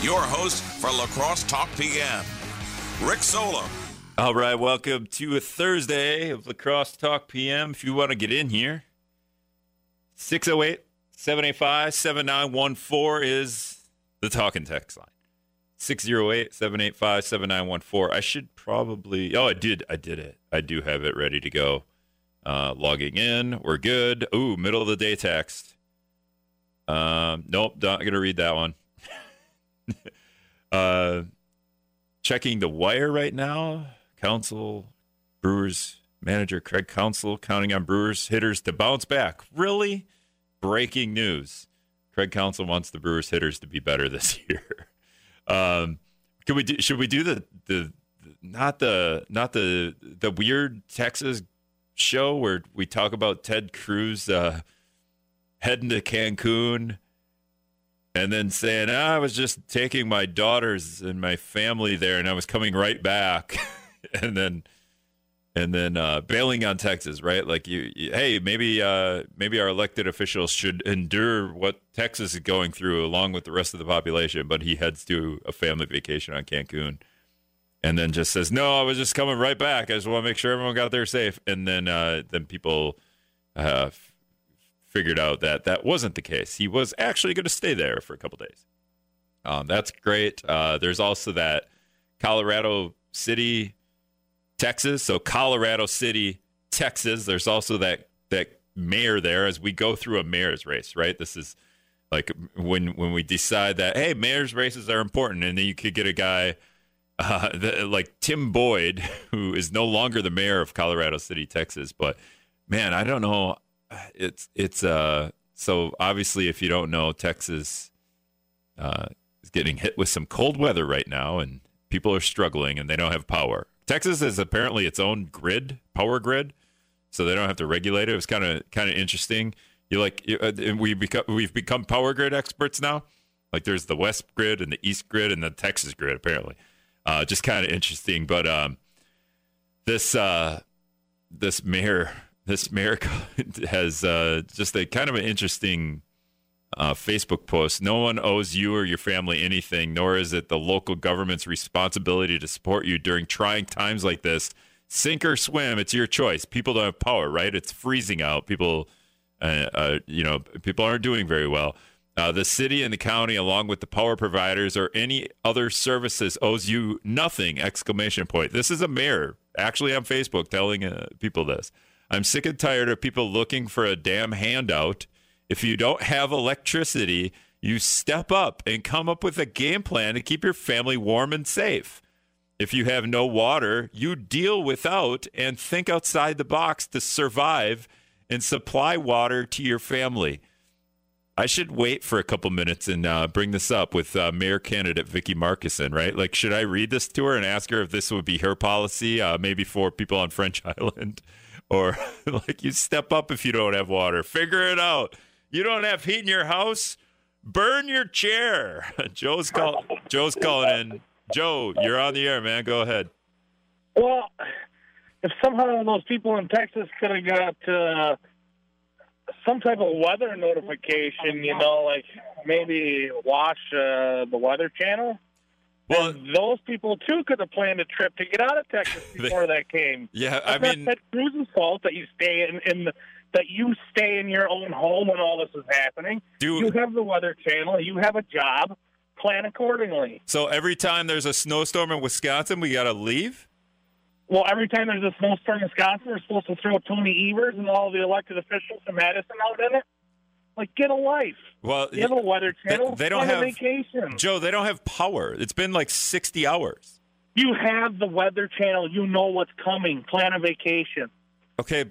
your host for La Crosse Talk PM, Rick Solom. All right, welcome to a Thursday of La Crosse Talk PM. If you want to get in here, 608 785 7914 is the talking text line. 608 785 7914. I should probably, oh, I did, I did it. I do have it ready to go. Uh, logging in, we're good. Ooh, middle of the day text. Um, nope, not going to read that one. uh, checking the wire right now. Counsell, Brewers manager Craig Counsell counting on Brewers hitters to bounce back. Really? Breaking news. Craig Counsell wants the Brewers hitters to be better this year. Um, can we do, should we do the, the not the not the the weird Texas show where we talk about Ted Cruz uh, heading to Cancun and then saying, ah, I was just taking my daughters and my family there and I was coming right back. and then and then uh, bailing on Texas, right? Like you, you hey, maybe uh, maybe our elected officials should endure what Texas is going through along with the rest of the population. But he heads to a family vacation on Cancun, and then just says, "No, I was just coming right back. I just want to make sure everyone got there safe." And then uh, then people uh, figured out that that wasn't the case. He was actually going to stay there for a couple days. Um, that's great. Uh, there's also that Colorado City Texas. So Colorado City, Texas. There's also that that mayor there as we go through a mayor's race, right? This is like when when we decide that hey, mayor's races are important, and then you could get a guy uh, the, like Tim Boyd, who is no longer the mayor of Colorado City, Texas. But man, I don't know. It's it's uh so obviously if you don't know, Texas uh, is getting hit with some cold weather right now, and people are struggling, and they don't have power. Texas is apparently its own grid, power grid, so they don't have to regulate it. It was kind of kind of interesting. You like uh, we become we've become power grid experts now. Like there's the West grid and the East grid and the Texas grid apparently. Uh, just kind of interesting, but um, this uh, this mayor this mayor has uh, just a kind of an interesting uh, Facebook post. No one owes you or your family anything, nor is it the local government's responsibility to support you during trying times like this. Sink or swim, it's your choice. People don't have power, right? It's freezing out. People, uh, uh, you know, people aren't doing very well. Uh, the city and the county, along with the power providers or any other services, owes you nothing! Exclamation point. This is a mayor actually on Facebook telling uh, people this. I'm sick and tired of people looking for a damn handout if you don't have electricity, you step up and come up with a game plan to keep your family warm and safe. If you have no water, you deal without and think outside the box to survive and supply water to your family. I should wait for a couple minutes and uh, bring this up with uh, Mayor candidate Vicki Markussen, right? Like, should I read this to her and ask her if this would be her policy, uh, maybe for people on French Island? Or, like, you step up if you don't have water, figure it out. You don't have heat in your house? Burn your chair. Joe's call. Joe's calling in. Joe, you're on the air, man. Go ahead. Well, if somehow those people in Texas could have got uh, some type of weather notification, you know, like maybe watch uh, the Weather Channel. Well, and those people too could have planned a trip to get out of Texas before they, that came. Yeah, I mean, Ted Cruz's fault that you stay in, in the that you stay in your own home when all this is happening. Do, you have the Weather Channel. You have a job. Plan accordingly. So every time there's a snowstorm in Wisconsin, we got to leave? Well, every time there's a snowstorm in Wisconsin, we're supposed to throw Tony Evers and all the elected officials from Madison out in it. Like, get a life. Well, you have a Weather Channel. They, they don't have vacation. Joe. They don't have power. It's been like sixty hours. You have the Weather Channel. You know what's coming. Plan a vacation. Okay,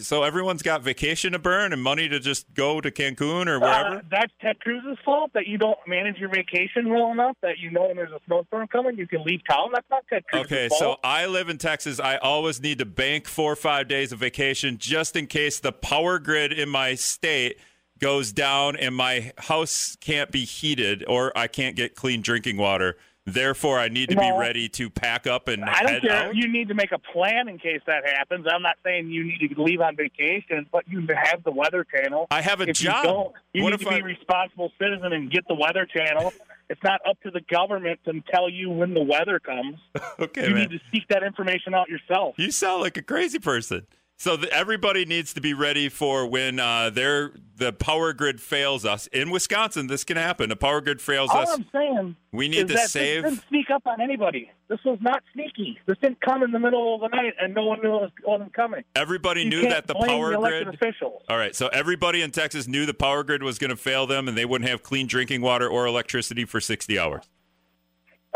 so everyone's got vacation to burn and money to just go to Cancun or wherever. Uh, that's Ted Cruz's fault that you don't manage your vacation well enough. That you know when there's a snowstorm coming, you can leave town. That's not Ted Cruz's okay, fault. so I live in Texas. I always need to bank four or five days of vacation just in case the power grid in my state goes down and my house can't be heated or I can't get clean drinking water. Therefore, I need to No. be ready to pack up and I don't head care. out. You need to make a plan in case that happens. I'm not saying you need to leave on vacation, but you have the Weather Channel. I have a if job. You, don't, you What need if to be I- a responsible citizen and get the Weather Channel It's not up to the government to tell you when the weather comes. Okay, you man. need to seek that information out yourself. You sound like a crazy person. So the, everybody needs to be ready for when uh, their the power grid fails us in Wisconsin. This can happen. The power grid fails us. All. I'm saying We need to save. this didn't sneak up on anybody. This was not sneaky. This didn't come in the middle of the night and no one knew it was, coming. Everybody You knew that the power the grid. officials. All right, so everybody in Texas knew the power grid was going to fail them, and they wouldn't have clean drinking water or electricity for 60 hours.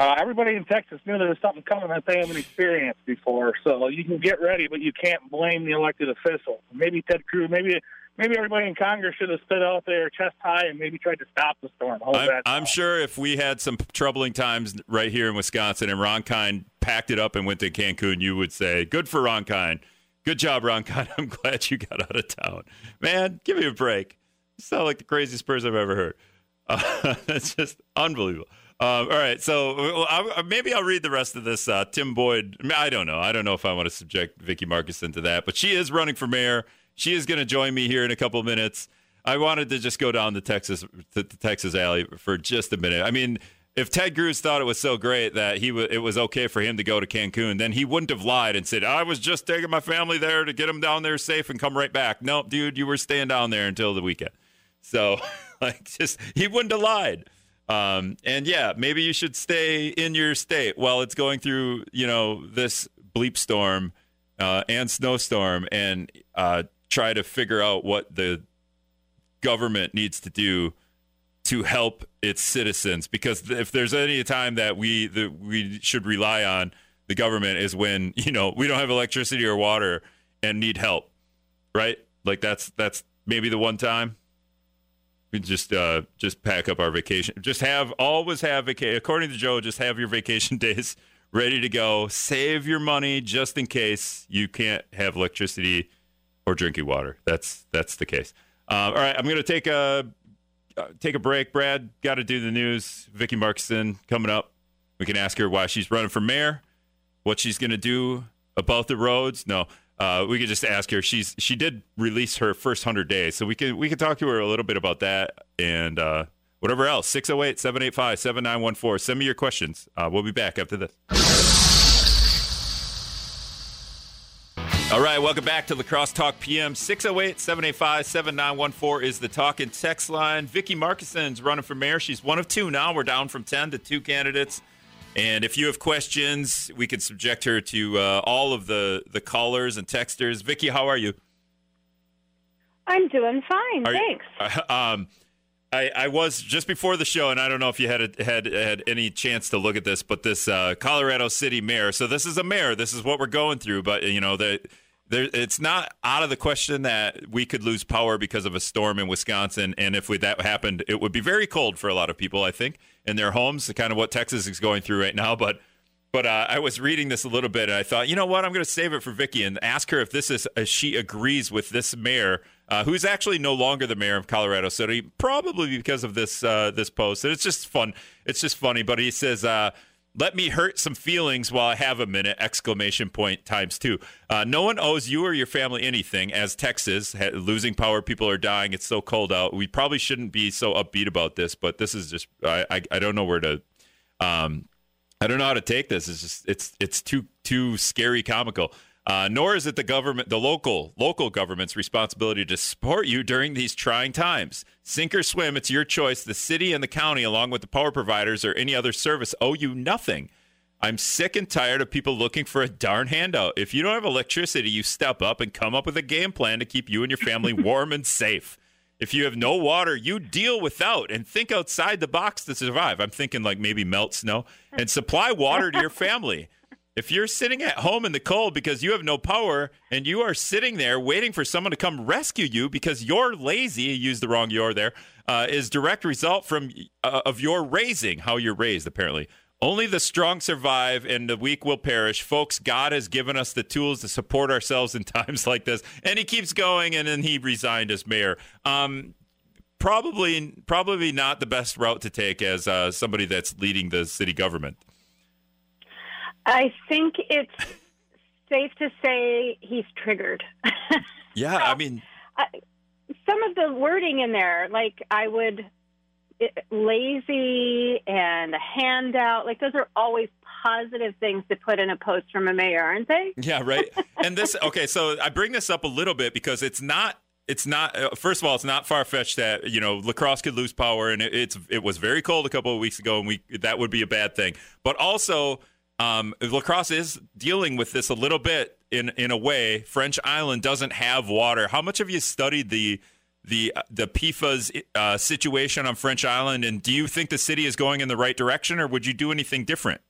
Uh, everybody in Texas knew there was something coming that they haven't experienced before. So you can get ready, but you can't blame the elected officials. Maybe Ted Cruz, maybe maybe everybody in Congress should have stood out there chest high and maybe tried to stop the storm. I'm, I'm sure if we had some troubling times right here in Wisconsin and Ron Kind packed it up and went to Cancun, you would say, "Good for Ron Kind. Good job, Ron Kind. I'm glad you got out of town, man. Give me a break. You sound like the craziest person I've ever heard. Uh, that's just unbelievable." Um, all right, so I, maybe I'll read the rest of this. Uh, Tim Boyd. I, don't know. I don't know if I want to subject Vicki Markussen to that, but she is running for mayor. She is going to join me here in a couple of minutes. I wanted to just go down the Texas the Texas alley for just a minute. I mean, if Ted Cruz thought it was so great that he w- it was okay for him to go to Cancun, then he wouldn't have lied and said, "I was just taking my family there to get them down there safe and come right back." Nope, dude, you were staying down there until the weekend. So, like, just he wouldn't have lied. Um, and yeah, maybe you should stay in your state while it's going through, you know, this bleep storm uh, and snowstorm, and uh, try to figure out what the government needs to do to help its citizens. Because if there's any time that we the, we should rely on the government is when you know we don't have electricity or water and need help, right? Like that's that's maybe the one time we just uh just pack up our vacation. Just have always have vacation. According to Joe, just have your vacation days ready to go. Save your money just in case you can't have electricity or drinking water. That's that's the case. Um, all right, I'm to take a uh, take a break. Brad, got to do the news. Vicki Markussen coming up. We can ask her why she's running for mayor, what she's to do about the roads. No, uh, we could just ask her. She's she did release her first hundred days, so we can we can talk to her a little bit about that and uh, whatever else. 608 785 7914. Send me your questions. Uh, we'll be back after this. All right, welcome back to La Crosse Talk PM. 608 785 7914 is the talk and text line. Vicki Markussen's running for mayor. She's one of two now. We're down from 10 to two candidates. And if you have questions, we can subject her to uh, all of the, the callers and texters. Vicki, how are you? I'm doing fine, Are you- thanks. Uh, um, I, I was just before the show, and I don't know if you had a, had had any chance to look at this, but this uh, Colorado City mayor. So this is a mayor. This is what we're going through. But you know, the, there, it's not out of the question that we could lose power because of a storm in Wisconsin. And if we, that happened, it would be very cold for a lot of people. I think in their homes, kind of what Texas is going through right now. But but uh, I was reading this a little bit, and I thought, you know what, I'm going to save it for Vicki and ask her if this is if she agrees with this mayor, uh, who's actually no longer the mayor of Colorado City, probably because of this uh, this post. And it's just fun. It's just funny. But he says, uh, "Let me hurt some feelings while I have a minute!" Exclamation point times two. Uh, no one owes you or your family anything. As Texas ha- losing power, people are dying. It's so cold out. We probably shouldn't be so upbeat about this, but this is just I I, I don't know where to. Um, I don't know how to take this. It's just it's it's too too scary comical. Uh, nor is it the government, the local local government's responsibility to support you during these trying times. Sink or swim, it's your choice. The city and the county, along with the power providers or any other service, owe you nothing. I'm sick and tired of people looking for a darn handout. If you don't have electricity, you step up and come up with a game plan to keep you and your family warm and safe. If you have no water, you deal without and think outside the box to survive. I'm thinking like maybe melt snow and supply water to your family. If you're sitting at home in the cold because you have no power and you are sitting there waiting for someone to come rescue you because you're lazy, use the wrong you're there, uh, is direct result from uh, of your raising, how you're raised apparently. Only the strong survive and the weak will perish. Folks, God has given us the tools to support ourselves in times like this. And he keeps going and then he resigned as mayor. Um, probably probably not the best route to take as uh, somebody that's leading the city government. I think it's safe to say he's triggered. Yeah, I mean, Some of the wording in there, like I would it, lazy and a handout. Like those are always positive things to put in a post from a mayor, aren't they? Yeah, right. and this okay, so I bring this up a little bit because it's not it's not uh, first of all it's not far fetched that you know La Crosse could lose power and it, it's it was very cold a couple of weeks ago and we that would be a bad thing but also um, La Crosse is dealing with this a little bit in in a way. French Island doesn't have water. How much have you studied the the the PFAS uh, situation on French Island? And do you think the city is going in the right direction or would you do anything different?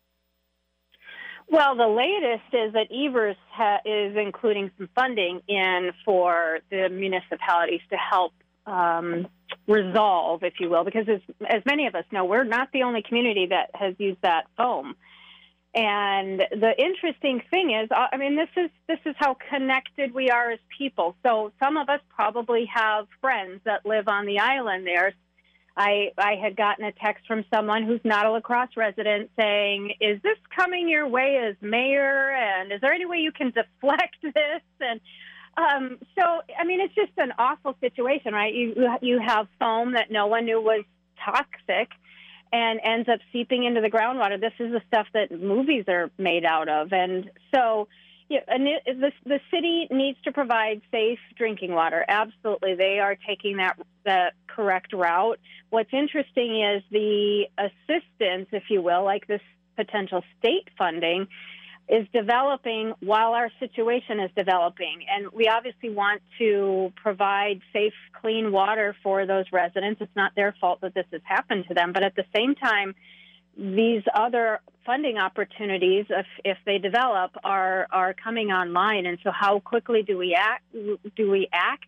Well, the latest is that Evers ha- is including some funding in for the municipalities to help um, resolve, if you will, because as, as many of us know, we're not the only community that has used that foam. And the interesting thing is, uh, I mean, this is this is how connected we are as people. So some of us probably have friends that live on the island there. I I had gotten a text from someone who's not a La Crosse resident saying, "Is this coming your way as mayor? And is there any way you can deflect this?" And um, so, I mean, it's just an awful situation, right? You you have foam that no one knew was toxic, and ends up seeping into the groundwater. This is the stuff that movies are made out of, and so and it, the the city needs to provide safe drinking water. Absolutely, they are taking that the correct route. What's interesting is the assistance, if you will, like this potential state funding, is developing while our situation is developing. And we obviously want to provide safe, clean water for those residents. It's not their fault that this has happened to them, but at the same time, these other funding opportunities, if, if they develop, are are coming online. And so, how quickly do we act? Do we act?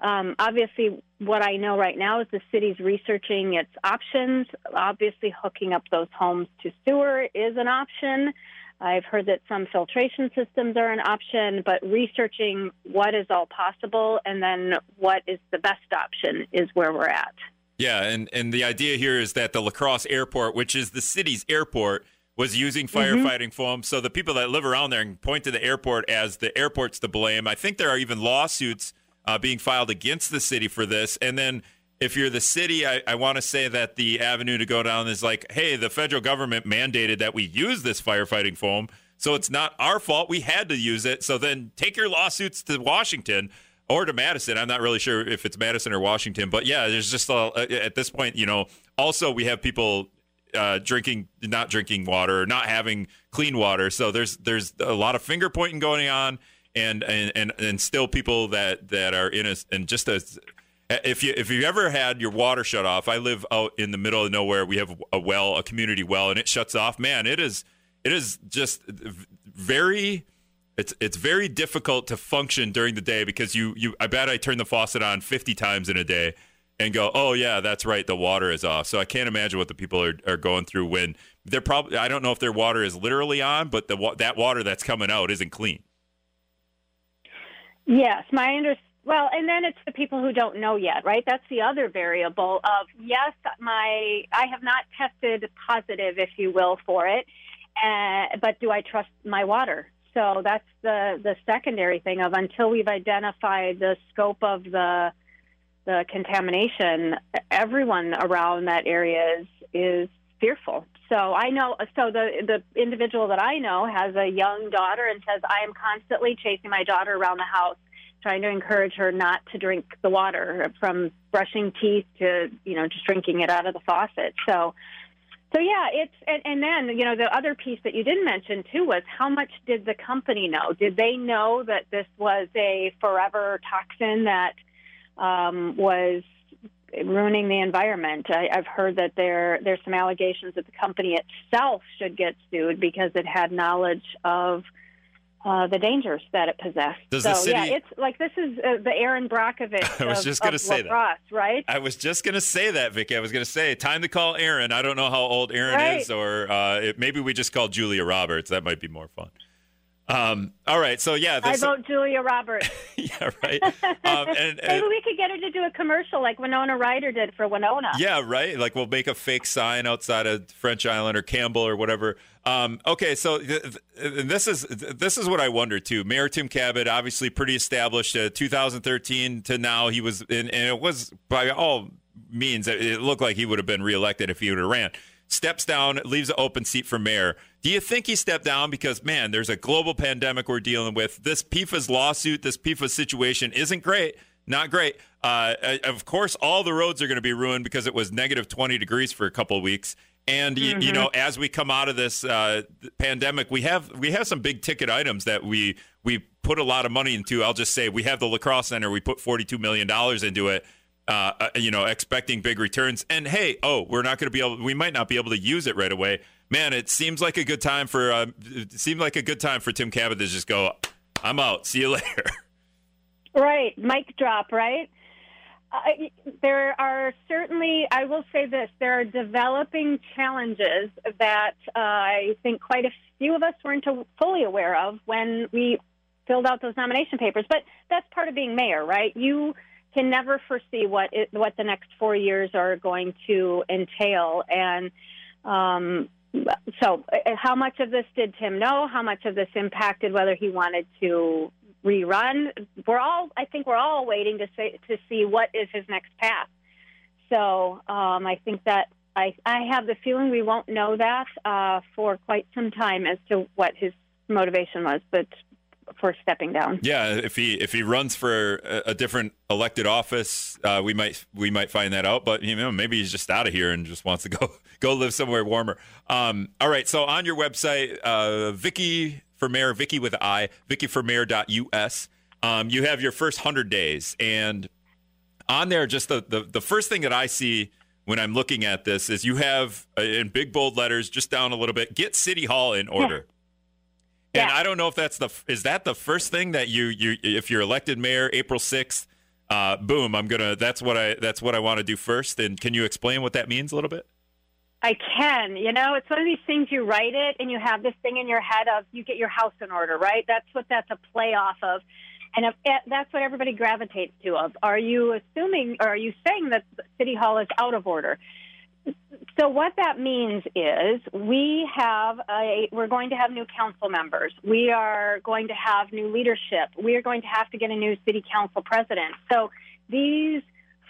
Um, obviously, what I know right now is the city's researching its options. Obviously, hooking up those homes to sewer is an option. I've heard that some filtration systems are an option, but researching what is all possible and then what is the best option is where we're at. Yeah, and, and the idea here is that the La Crosse airport, which is the city's airport, was using mm-hmm. firefighting mm-hmm. foam. So the people that live around there and point to the airport as the airport's to blame. I think there are even lawsuits uh, being filed against the city for this. And then if you're the city, I, I want to say that the avenue to go down is like, hey, the federal government mandated that we use this firefighting foam. So it's not our fault. We had to use it. So then take your lawsuits to Washington or to Madison. I'm not really sure if it's Madison or Washington, but yeah, there's just a, at this point, you know. Also, we have people uh, drinking, not drinking water, not having clean water. So there's there's a lot of finger pointing going on, and and and, and still people that that are in a and just as Uh, if you if you ever had your water shut off, I live out in the middle of nowhere. We have a well, a community well, and it shuts off. Man, it is it is just very it's it's very difficult to function during the day because you you I bet I turn the faucet on 50 times in a day and go, "Oh yeah, that's right, the water is off." So I can't imagine what the people are, are going through when they're probably I don't know if their water is literally on, but the that water that's coming out isn't clean. Yes, my under well, and then it's the people who don't know yet, right? That's the other variable of yes, my I have not tested positive, if you will, for it, uh, but do I trust my water? So that's the the secondary thing of until we've identified the scope of the the contamination, everyone around that area is is fearful. So I know. So the the individual that I know has a young daughter and says I am constantly chasing my daughter around the house, trying to encourage her not to drink the water, from brushing teeth to you know just drinking it out of the faucet. So so yeah, it's and, and then you know the other piece that you didn't mention too was how much did the company know? Did they know that this was a forever toxin that um, was ruining the environment? I, I've heard that there there's some allegations that the company itself should get sued because it had knowledge of uh, the dangers that it possessed. Does so city... yeah, it's like this is uh, the Erin Brockovich. I was of, just going to say that, right? I was just going to say that, Vicki. I was going to say time to call Erin. I don't know how old Erin right. is, or uh, it, maybe we just call Julia Roberts. That might be more fun. Um, all right, so yeah, I vote Julia Roberts. yeah, right. Um, and, and, Maybe we could get her to do a commercial like Winona Ryder did for Winona. Yeah, right. Like we'll make a fake sign outside of French Island or Campbell or whatever. Um, okay, so th- th- this is th- this is what I wonder too. Mayor Tim Kabat, obviously pretty established. Uh, 2013 to now, he was in, and it was by all means it looked like he would have been reelected if he would have ran. Steps down, leaves an open seat for mayor. Do you think he stepped down because, man, there's a global pandemic we're dealing with? This PFAS lawsuit, this PFAS situation isn't great. Not great. Uh, of course, all the roads are going to be ruined because it was negative 20 degrees for a couple of weeks. And mm-hmm. you, you, know, as we come out of this uh, pandemic, we have we have some big ticket items that we we put a lot of money into. I'll just say we have the La Crosse Center. We put 42 million dollars into it. Uh, uh, you know, expecting big returns. And hey, oh, we're not going to be able. We might not be able to use it right away. Man, it seems like a good time for. Uh, it seemed like a good time for Tim Kabat to just go. I'm out. See you later. Right, mic drop. Right. Uh, there are certainly, I will say this, there are developing challenges that uh, I think quite a few of us weren't fully aware of when we filled out those nomination papers. But that's part of being mayor, right? You can never foresee what it, what the next four years are going to entail, and um, so uh, how much of this did Tim know? How much of this impacted whether he wanted to rerun? We're all, I think, we're all waiting to say to see what is his next path. So um, I think that I, I have the feeling we won't know that uh, for quite some time as to what his motivation was. But for stepping down. Yeah, if he if he runs for a, a different elected office, uh, we might we might find that out. But you know, maybe he's just out of here and just wants to go go live somewhere warmer. Um, all right, so on your website, uh, Vicki for Mayor, Vicki with I, VickiForMayor.us. Um, you have your first hundred days, and on there, just the, the the first thing that I see when I'm looking at this is you have uh, in big bold letters, just down a little bit, get City Hall in order. Yeah. And I don't know if that's the is that the first thing that you you if you're elected mayor April sixth, uh, boom, I'm gonna that's what I that's what I want to do first. And can you explain what that means a little bit? I can. You know, it's one of these things you write it and you have this thing in your head of you get your house in order, right? That's what that's a play off of. And if, eh, that's what everybody gravitates to of. Are you assuming or are you saying that City Hall is out of order? So what that means is we have a we're going to have new council members. We are going to have new leadership. We are going to have to get a new city council president. So these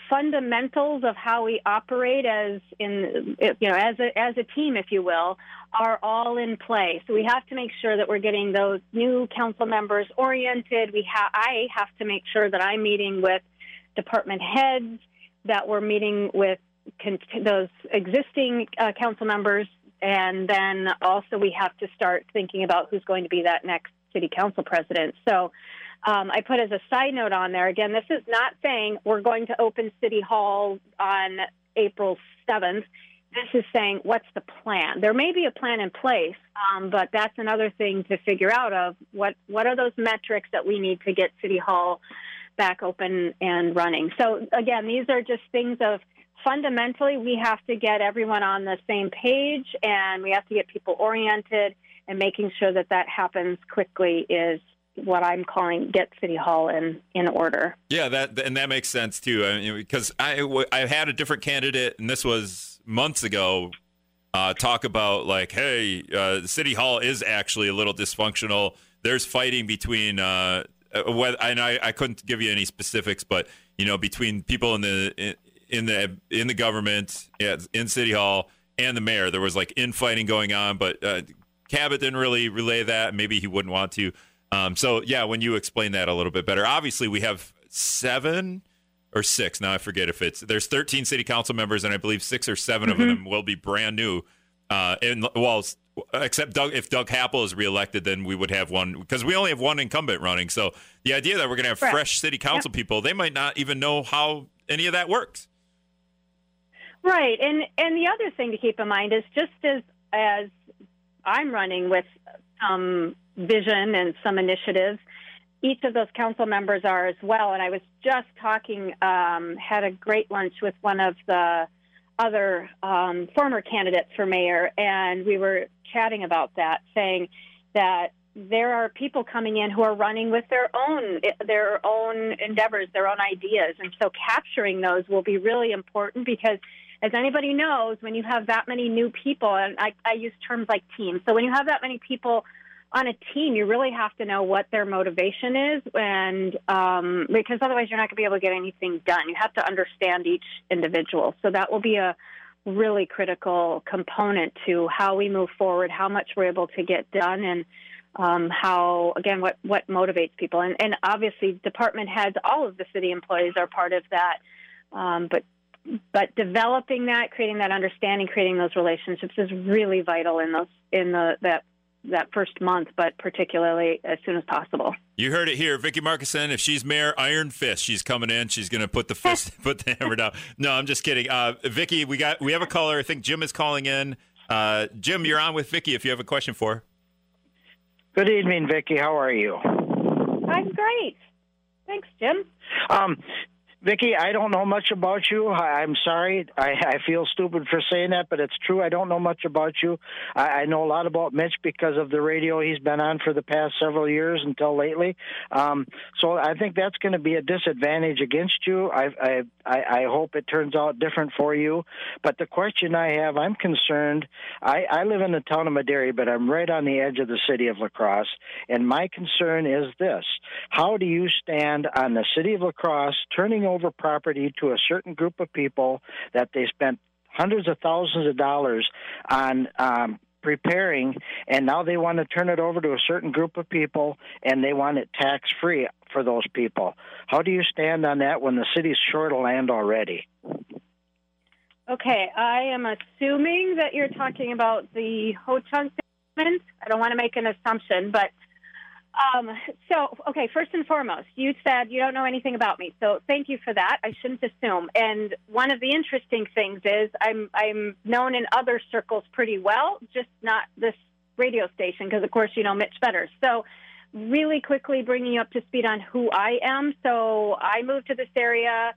fundamentals of how we operate as in you know as a as a team if you will are all in play. So we have to make sure that we're getting those new council members oriented. We have I have to make sure that I'm meeting with department heads that we're meeting with those existing uh, council members, and then also we have to start thinking about who's going to be that next city council president. So um, I put as a side note on there again, this is not saying we're going to open City Hall on April 7th. This is saying what's the plan? There may be a plan in place, um, but that's another thing to figure out of what what are those metrics that we need to get City Hall back open and running. So again, these are just things of fundamentally, we have to get everyone on the same page and we have to get people oriented and making sure that that happens quickly is what I'm calling get City Hall in in order. Yeah, that and that makes sense too. I mean, because I I had a different candidate, and this was months ago. Uh, talk about like, hey, uh, City Hall is actually a little dysfunctional. There's fighting between. Uh, uh and I, I couldn't give you any specifics, but you know, between people in the in the in the government, in City Hall, and the mayor. There was like infighting going on, but uh, Kabat didn't really relay that. Maybe he wouldn't want to. Um, so yeah, when you explain that a little bit better, obviously we have seven or six. Now I forget if it's there's 13 city council members, and I believe six or 7 mm-hmm. of them will be brand new. Uh, and well, except Doug, if Doug Happel is reelected, then we would have one because we only have one incumbent running. So the idea that we're going to have fresh city council yep. people, they might not even know how any of that works. Right, and and the other thing to keep in mind is just as as I'm running with some vision and some initiatives, each of those council members are as well. And I was just talking, um, had a great lunch with one of the other um, former candidates for mayor, and we were chatting about that, saying that there are people coming in who are running with their own their own endeavors, their own ideas, and so capturing those will be really important because as anybody knows, when you have that many new people, and I, I use terms like team. so when you have that many people on a team, you really have to know what their motivation is, and um, because otherwise you're not going to be able to get anything done. You have to understand each individual. So that will be a really critical component to how we move forward, how much we're able to get done, and um, how again what what motivates people. And, and obviously, department heads, all of the city employees are part of that. Um, but but developing that, creating that understanding, creating those relationships is really vital in those in the that that first month, but particularly as soon as possible. You heard it here, Vicki Markussen. If she's mayor, iron fist. She's coming in. She's going to put the fist, put the hammer down. No, I'm just kidding. Uh, Vicki, we got we have a caller. I think Jim is calling in. Uh, Jim, you're on with Vicki. If you have a question for. Her. Good evening, Vicki. How are you? I'm great. Thanks, Jim. Um, Vicki, I don't know much about you. I, am sorry. I, I feel stupid for saying that, but it's true. I don't know much about you. I, I know a lot about Mitch because of the radio he's been on for the past several years until lately. Um, so I think that's going to be a disadvantage against you. I, I, I, I hope it turns out different for you. But the question I have, I'm concerned. I, I live in the town of Medary, but I'm right on the edge of the city of La Crosse. And my concern is this How do you stand on the city of La Crosse turning over property to a certain group of people that they spent hundreds of thousands of dollars on um, preparing, and now they want to turn it over to a certain group of people, and they want it tax free for those people. How do you stand on that when the city's short of land already? Okay, I am assuming that you're talking about the Ho Chunk development. I don't want to make an assumption, but um, so, okay, first and foremost, you said you don't know anything about me, so thank you for that. I shouldn't assume. And one of the interesting things is I'm I'm known in other circles pretty well, just not this radio station, because of course you know Mitch better. So, really quickly bringing you up to speed on who I am. So, I moved to this area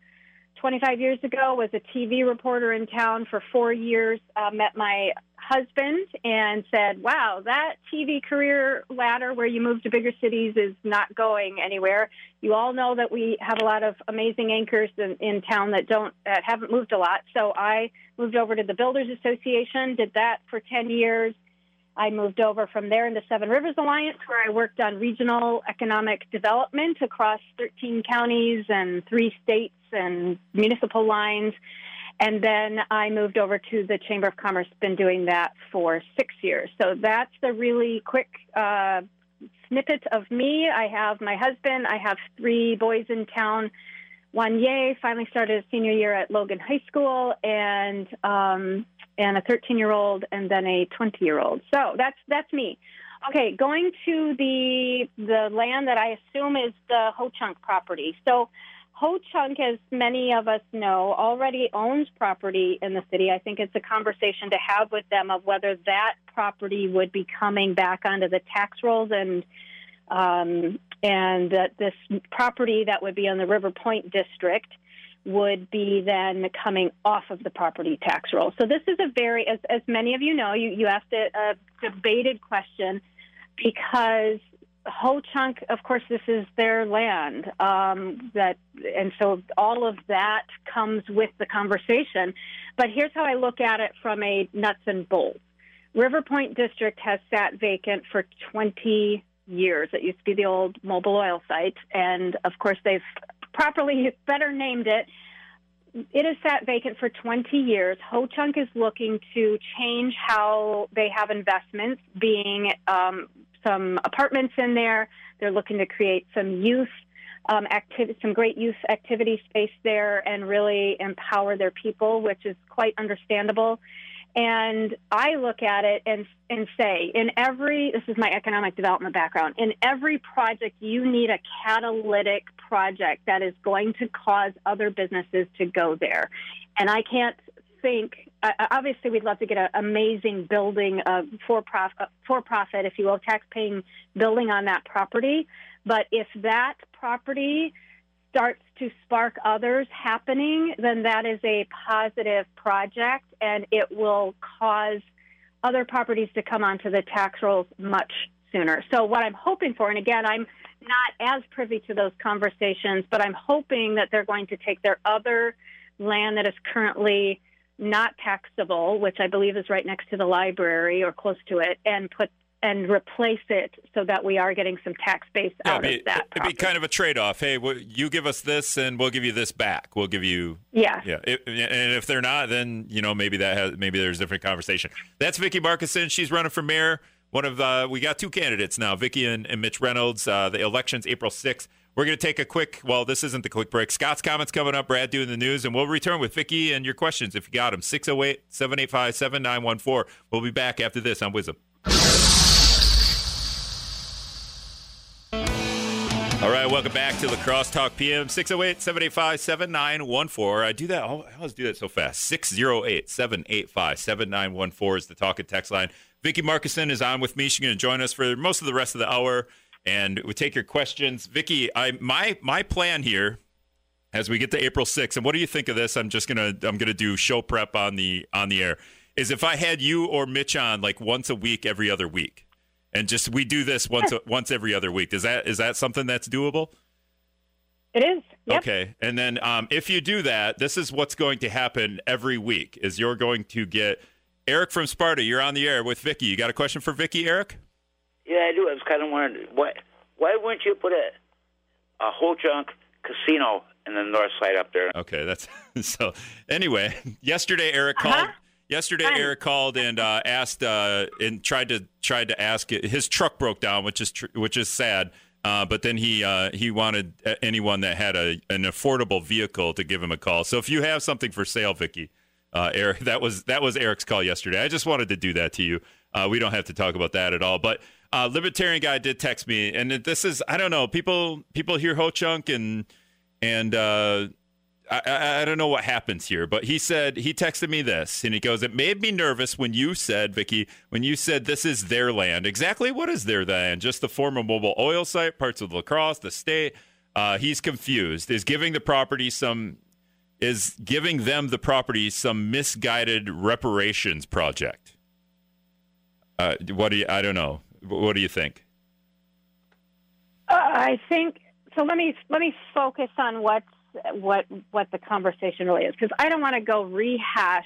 25 years ago. Was a TV reporter in town for four years. Uh, met my husband and said, Wow, that TV career ladder where you move to bigger cities is not going anywhere. You all know that we have a lot of amazing anchors in, in town that don't that haven't moved a lot. So I moved over to the Builders Association, did that for 10 years. I moved over from there into Seven Rivers Alliance, where I worked on regional economic development across 13 counties and three states and municipal lines. And then I moved over to the Chamber of Commerce, been doing that for six years. So that's the really quick uh, snippet of me. I have my husband, I have three boys in town. One Ye finally started a senior year at Logan High School, and um, and a 13 year old, and then a 20 year old. So that's that's me. Okay, going to the the land that I assume is the Ho Chunk property. So Ho Chunk, as many of us know, already owns property in the city. I think it's a conversation to have with them of whether that property would be coming back onto the tax rolls and um, and that this property that would be on the River Point district would be then coming off of the property tax roll. So this is a very, as, as many of you know, you, you asked a, a debated question because Ho Chunk, of course, this is their land. Um, that and so all of that comes with the conversation. But here's how I look at it from a nuts and bolts. River Point District has sat vacant for 20 years. It used to be the old Mobil oil site, and of course they've properly better named it. It has sat vacant for 20 years. Ho Chunk is looking to change how they have investments, being um, some apartments in there. They're looking to create some youth um, activity, some great youth activity space there, and really empower their people, which is quite understandable. And I look at it and and say, in every this is my economic development background. In every project, you need a catalytic project that is going to cause other businesses to go there. And I can't think uh, obviously we'd love to get an amazing building uh, for profit, for profit, if you will, tax-paying building on that property. But if that property starts to spark others happening, then that is a positive project, and it will cause other properties to come onto the tax rolls much sooner. So what I'm hoping for, and again, I'm not as privy to those conversations, but I'm hoping that they're going to take their other land that is currently not taxable, which I believe is right next to the library or close to it, and put and replace it so that we are getting some tax base Yeah, out it'd of be, that. it'd be kind of a trade-off. Hey, well, you give us this, and we'll give you this back. We'll give you yeah. Yeah, it, and if they're not, then you know maybe that has maybe there's a different conversation. That's Vicki Markussen. She's running for mayor. One of uh, we got two candidates now, Vicki and, and Mitch Reynolds. Uh, the election's April sixth. We're going to take a quick. Well, this isn't the quick break. Scott's comments coming up. Brad doing the news, and we'll return with Vicki and your questions if you got them. 608 785 7914. We'll be back after this on WIZM. All right, welcome back to La Crosse Talk PM 608 785 7914. I do that, I always do that so fast. 608 785 7914 is the talk and text line. Vicki Markussen is on with me. She's going to join us for most of the rest of the hour, and we take your questions. Vicki, I my my plan here as we get to April 6th, and what do you think of this? I'm just gonna I'm gonna do show prep on the on the air. Is if I had you or Mitch on like once a week, every other week, and just we do this once once every other week. Is that is that something that's doable? It is. Yep. Okay, and then um, if you do that, this is what's going to happen every week: is you're going to get Eric from Sparta. You're on the air with Vicki. You got a question for Vicki, Eric? Yeah, I do. I was kind of wondering why why wouldn't you put a a Ho Chunk casino in the north side up there? Okay, that's so. Anyway, yesterday Eric Uh-huh. called. Yesterday Fine. Eric called and uh, asked uh, and tried to tried to ask. His truck broke down, which is tr- which is sad. Uh, but then he uh, he wanted uh, anyone that had a an affordable vehicle to give him a call. So if you have something for sale, Vicki, uh, Eric, that was that was Eric's call yesterday. I just wanted to do that to you. Uh, we don't have to talk about that at all. But uh, libertarian guy did text me, and this is I don't know. People people hear Ho Chunk and and uh, I, I, don't know what happens here, but he said he texted me this, and he goes, "It made me nervous when you said, Vicki, when you said this is their land. Exactly what is their land? Just the former Mobil oil site, parts of La Crosse, the state." Uh, he's confused. Is giving the property some is giving them the property some misguided reparations project. Uh, what do you? I don't know. What do you think? Uh, I think so. Let me let me focus on what's what what the conversation really is because I don't want to go rehash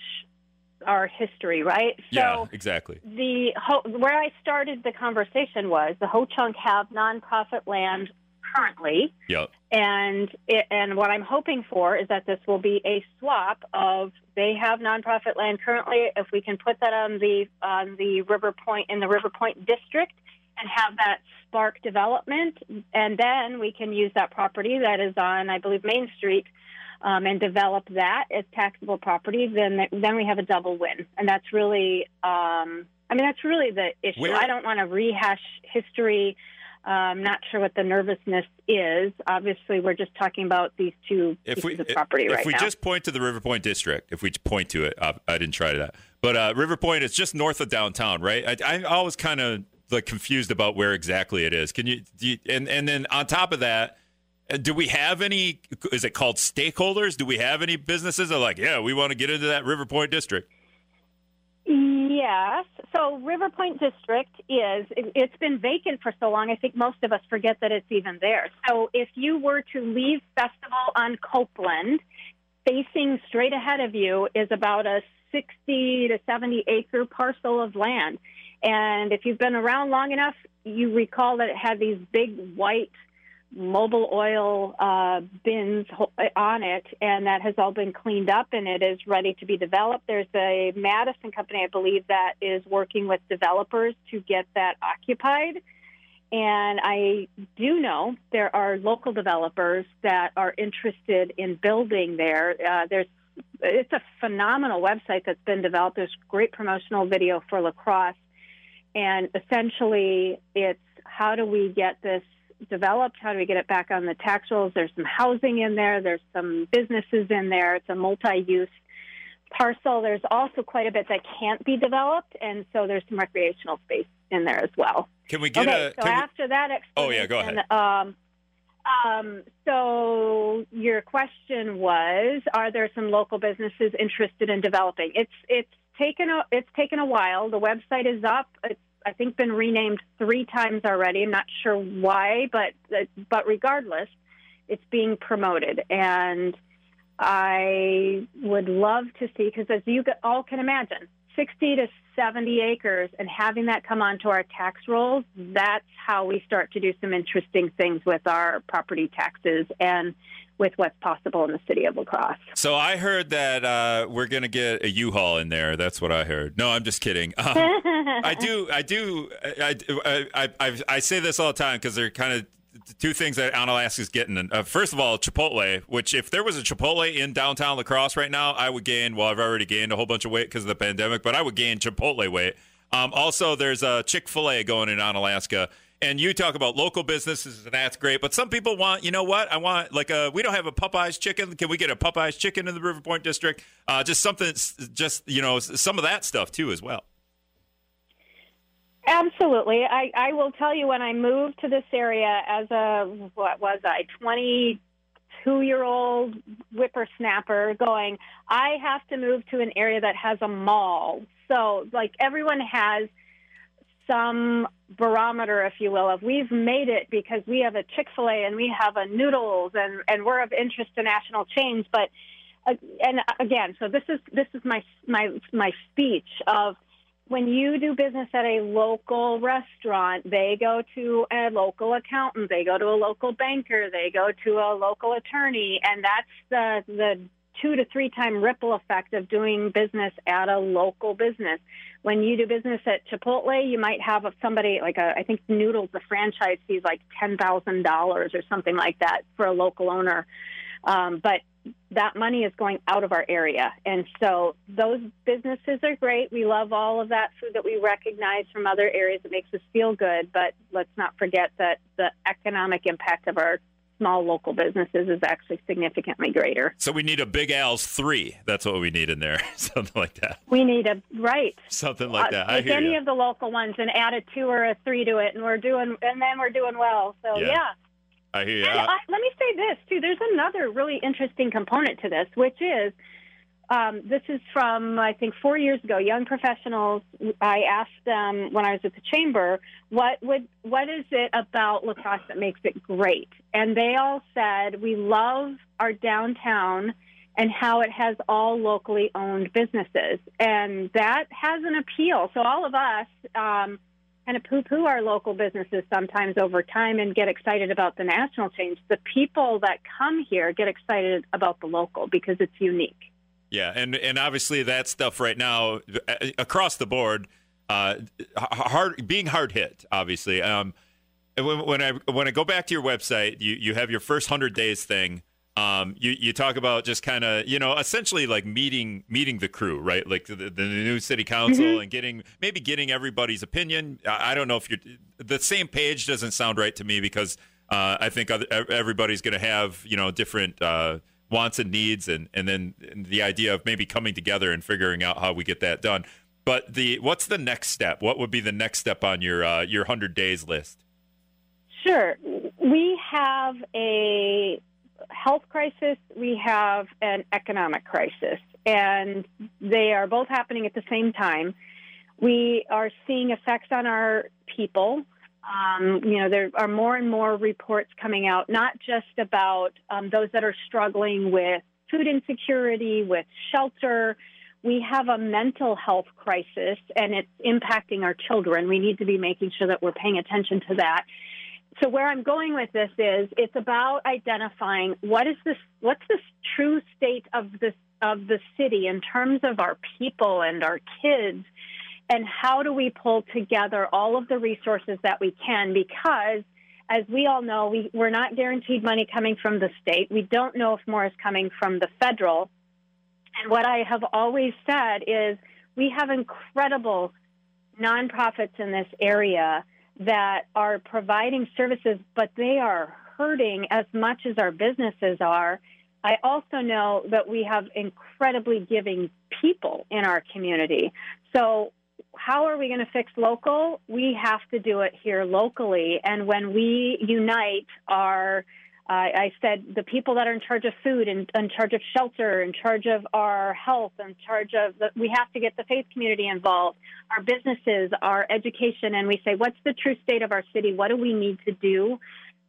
our history, right? yeah, exactly. the Ho- where I started the conversation was the Ho Chunk have nonprofit land currently, Yep. and it, and what I'm hoping for is that this will be a swap of they have nonprofit land currently. If we can put that on the on the River Point in the River Point district and have that spark development, and then we can use that property that is on I believe Main Street. Um, and develop that as taxable property, then then we have a double win, and that's really, um, I mean, that's really the issue. Where- I don't want to rehash history. I'm not sure what the nervousness is. Obviously, we're just talking about these two if we pieces of property if right If we now. just point to the River Point district, if we point to it, uh, I didn't try that, but uh, River Point is just north of downtown, right? I, I'm always kind of like confused about where exactly it is. Can you, do you and and then on top of that, uh, do we have any? Is it called stakeholders? Do we have any businesses that are like, yeah, we want to get into that River Point district? Yes. So River Point District is, it, it's been vacant for so long, I think most of us forget that it's even there. So if you were to leave Festival on Copeland, facing straight ahead of you is about a 60 to 70 acre parcel of land. And if you've been around long enough, you recall that it had these big white Mobil oil uh, bins on it, and that has all been cleaned up and it is ready to be developed. There's a Madison company, I believe, that is working with developers to get that occupied. And I do know there are local developers that are interested in building there. Uh, there's it's a phenomenal website that's been developed. There's great promotional video for La Crosse, and essentially, it's how do we get this developed? How do we get it back on the tax rolls? There's some housing in there. There's some businesses in there. It's a multi-use parcel. There's also quite a bit that can't be developed, and so there's some recreational space in there as well. Can we get okay, a? so can we- after that Oh, yeah, go ahead. Um, um, so your question was, are there some local businesses interested in developing? It's it's taken a it's taken a while. The website is up. It's I think been renamed three times already. I'm not sure why, but uh, but regardless, it's being promoted and. I would love to see because, as you all can imagine, 60 to 70 acres and having that come onto our tax rolls, that's how we start to do some interesting things with our property taxes and with what's possible in the city of La Crosse. So I heard that uh, we're going to get a U-Haul in there. That's what I heard. No, I'm just kidding. Um, I do, I do, I, I, I, I say this all the time because they're kind of two things that Onalaska is getting. Uh, first of all, Chipotle, which if there was a Chipotle in downtown La Crosse right now, I would gain. Well, I've already gained a whole bunch of weight because of the pandemic, but I would gain Chipotle weight. Um, also, there's a Chick Fil A going in Onalaska. And you talk about local businesses, and that's great. But some people want, you know what? I want like a. We don't have a Popeyes chicken. Can we get a Popeyes chicken in the River Point district? Uh, just something, just you know, some of that stuff too as well. Absolutely. I, I will tell you when I moved to this area as a, what was I, 22 year old whippersnapper going, I have to move to an area that has a mall. So, like, everyone has some barometer, if you will, of we've made it because we have a Chick fil A and we have a noodles and, and we're of interest to national chains. But, uh, and again, so this is, this is my, my, my speech of, when you do business at a local restaurant, they go to a local accountant, they go to a local banker, they go to a local attorney, and that's the the two to three time ripple effect of doing business at a local business. When you do business at Chipotle, you might have somebody like a I think Noodles, the franchise fees like ten thousand dollars or something like that for a local owner. Um, but that money is going out of our area. And so those businesses are great. We love all of that food that we recognize from other areas. It makes us feel good. But let's not forget that the economic impact of our small local businesses is actually significantly greater. So we need a Big Al's three. That's what we need in there, something like that. We need a right, something like that. Uh, take any you. of the local ones and add a two or a three to it, and we're doing, and then we're doing well. So yeah. yeah. I hear you. I, let me say this too. There's another really interesting component to this, which is um, this is from I think four years ago. Young professionals. I asked them when I was at the chamber, what would what is it about La Crosse that makes it great? And they all said we love our downtown and how it has all locally owned businesses, and that has an appeal. So all of us. Um, kind of poo poo our local businesses sometimes over time and get excited about the national change. The people that come here get excited about the local because it's unique. Yeah, and and obviously that stuff right now uh, across the board, uh, hard being hard hit. Obviously, um, when, when I when I go back to your website, you you have your first hundred days thing. Um, you you talk about just kind of you know essentially like meeting meeting the crew, right? Like the, the new city council mm-hmm. and getting maybe getting everybody's opinion. I, I, don't know if you're the same page doesn't sound right to me because uh, I think other, everybody's going to have you know different uh, wants and needs, and and then the idea of maybe coming together and figuring out how we get that done. But the what's the next step? What would be the next step on your uh, your hundred days list? Sure, we have a health crisis, we have an economic crisis, and they are both happening at the same time. We are seeing effects on our people. Um, you know, there are more and more reports coming out, not just about um, those that are struggling with food insecurity, with shelter. We have a mental health crisis, and it's impacting our children. We need to be making sure that we're paying attention to that so where I'm going with this is it's about identifying what is this what's the true state of this of the city in terms of our people and our kids and how do we pull together all of the resources that we can? Because as we all know we, we're not guaranteed money coming from the state. We don't know if more is coming from the federal. And what i have always said is we have incredible nonprofits in this area that are providing services, but they are hurting as much as our businesses are. I also know that we have incredibly giving people in our community. So, how are we going to fix local? We have to do it here locally. And when we unite our I said the people that are in charge of food and in charge of shelter, in charge of our health, in charge of the, we have to get the faith community involved, our businesses, our education, and we say, what's the true state of our city? What do we need to do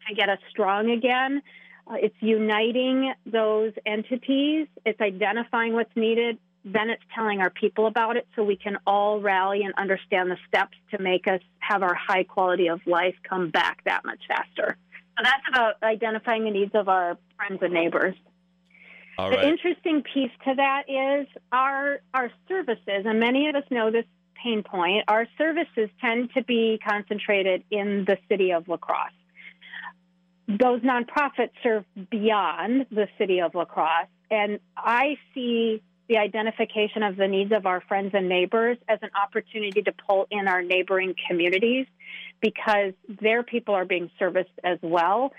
to get us strong again? Uh, it's uniting those entities. It's identifying what's needed. then it's telling our people about it so we can all rally and understand the steps to make us have our high quality of life come back that much faster. So that's about identifying the needs of our friends and neighbors. All the right. interesting piece to that is our our services, and many of us know this pain point. Our services tend to be concentrated in the city of La Crosse. Those nonprofits serve beyond the city of La Crosse, and I see the identification of the needs of our friends and neighbors as an opportunity to pull in our neighboring communities because their people are being serviced as well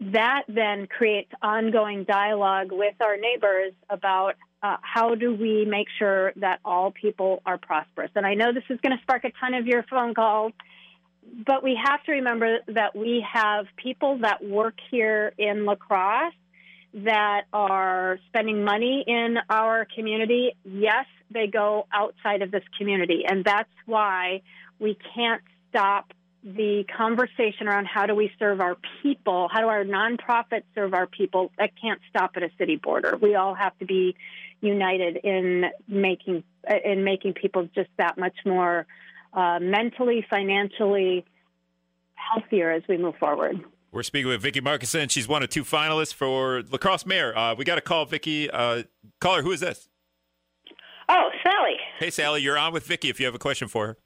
that then creates ongoing dialogue with our neighbors about uh, how do we make sure that all people are prosperous. And I know this is going to spark a ton of your phone calls, but we have to remember that we have people that work here in La Crosse that are spending money in our community. Yes, they go outside of this community, and that's why we can't stop the conversation around how do we serve our people, how do our nonprofits serve our people, that can't stop at a city border. We all have to be united in making in making people just that much more uh, mentally, financially healthier as we move forward. We're speaking with Vicki Markussen. She's one of two finalists for La Crosse Mayor. Uh, we got to call Vicki. Uh, caller, who is this? Oh, Sally. Hey, Sally, you're on with Vicki if you have a question for her.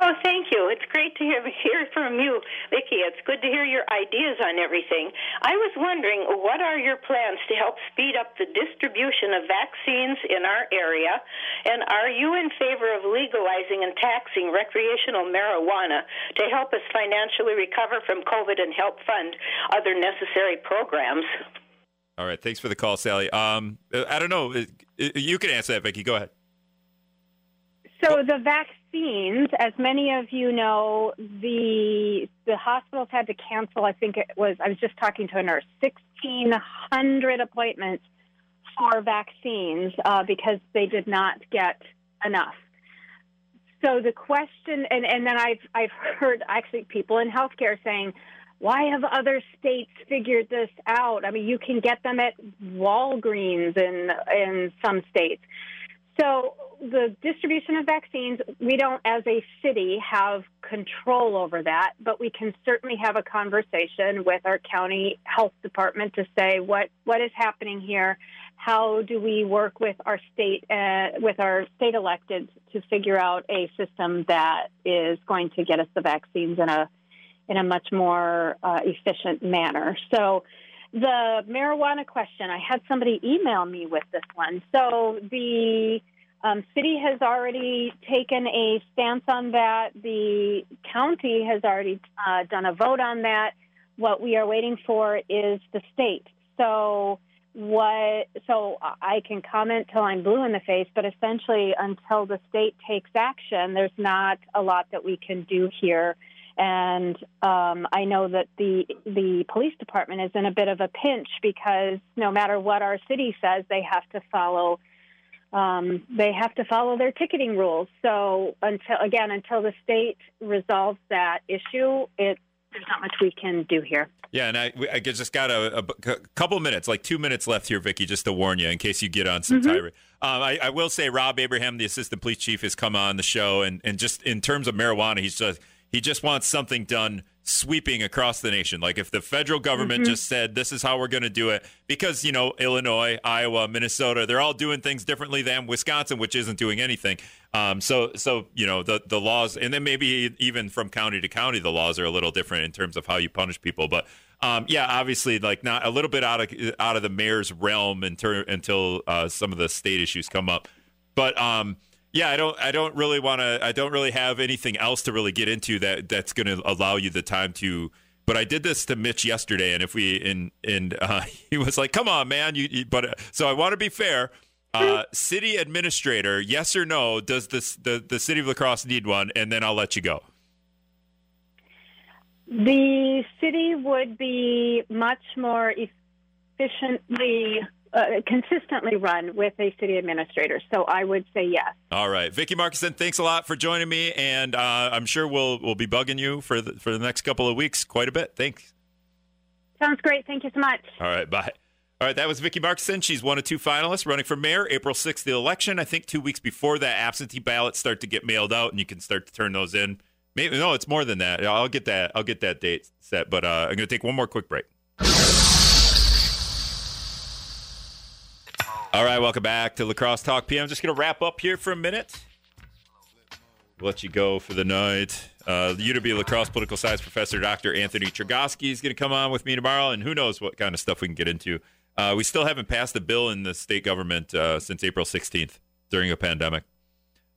Oh, thank you. It's great to hear, hear from you, Vicki. It's good to hear your ideas on everything. I was wondering, what are your plans to help speed up the distribution of vaccines in our area? And are you in favor of legalizing and taxing recreational marijuana to help us financially recover from COVID and help fund other necessary programs? All right, thanks for the call, Sally. Um, I don't know. You can answer that, Vicki. Go ahead. So the vaccines, as many of you know, the the hospitals had to cancel. I think it was. I was just talking to a nurse. Sixteen hundred appointments for vaccines uh, because they did not get enough. So the question, and, and then I've I've heard actually people in healthcare saying, why have other states figured this out? I mean, you can get them at Walgreens in in some states. So the distribution of vaccines, we don't, as a city, have control over that, but we can certainly have a conversation with our county health department to say what what is happening here. How do we work with our state uh, with our state electeds to figure out a system that is going to get us the vaccines in a in a much more uh, efficient manner? So the marijuana question, I had somebody email me with this one. So the um, city has already taken a stance on that. The county has already uh, done a vote on that. What we are waiting for is the state. So what? So I can comment till I'm blue in the face, but essentially, until the state takes action, there's not a lot that we can do here. And um, I know that the the police department is in a bit of a pinch because no matter what our city says, they have to follow um, they have to follow their ticketing rules. So until again, until the state resolves that issue, it there's not much we can do here. Yeah, and I, I just got a, a, couple minutes, like two minutes left here, Vicki, just to warn you in case you get on some Mm-hmm. tirade. Um, I, I will say Rob Abraham, the assistant police chief, has come on the show, and, and just in terms of marijuana, he's just he just wants something done sweeping across the nation. Like if the federal government Mm-hmm. just said this is how we're going to do it, because you know Illinois, Iowa, Minnesota, they're all doing things differently than Wisconsin, which isn't doing anything. Um, so so you know the the laws, and then maybe even from county to county, the laws are a little different in terms of how you punish people. But um, yeah, obviously, like not a little bit out of out of the mayor's realm until until uh, some of the state issues come up. But um, yeah, I don't I don't really want to. I don't really have anything else to really get into that that's going to allow you the time to. But I did this to Mitch yesterday, and if we and and uh, he was like, "Come on, man!" You, you but uh, so I want to be fair. Uh, city administrator, yes or no? Does this the the city of La Crosse need one? And then I'll let you go. The city would be much more efficiently, uh, consistently run with a city administrator. So I would say yes. All right, Vicki Markussen, thanks a lot for joining me, and uh, I'm sure we'll we'll be bugging you for the for the next couple of weeks quite a bit. Thanks. Sounds great. Thank you so much. All right, bye. All right, that was Vicki Markussen. She's one of two finalists running for mayor April 6th, the election. I think two weeks before that, absentee ballots start to get mailed out, and you can start to turn those in. Maybe no, it's more than that. I'll get that. I'll get that date set. But uh, I'm going to take one more quick break. All right, welcome back to La Crosse Talk PM. I'm just going to wrap up here for a minute. Let you go for the night. Uh, UW La Crosse political science professor, Dr. Anthony Chergosky, is going to come on with me tomorrow, and who knows what kind of stuff we can get into. Uh, we still haven't passed a bill in the state government uh, since April 16th during a pandemic.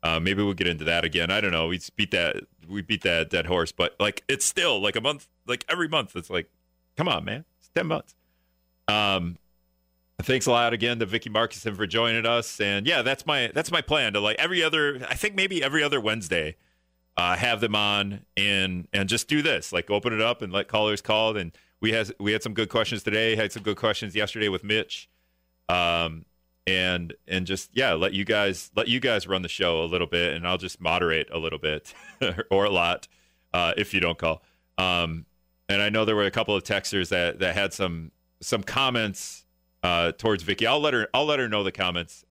Uh, maybe we'll get into that again. I don't know. We beat that. We beat that dead horse, but like it's still like a month. Like every month, it's like, come on, man. It's ten months. Um, thanks a lot again to Vicki Markussen for joining us. And yeah, that's my that's my plan to like every other. I think maybe every other Wednesday, uh, have them on and and just do this. Like open it up and let callers call and we had we had some good questions today. Had some good questions yesterday with Mitch, um, and and just yeah, let you guys let you guys run the show a little bit, and I'll just moderate a little bit or a lot uh, if you don't call. Um, and I know there were a couple of texters that that had some some comments uh, towards Vicki. I'll let her I'll let her know the comments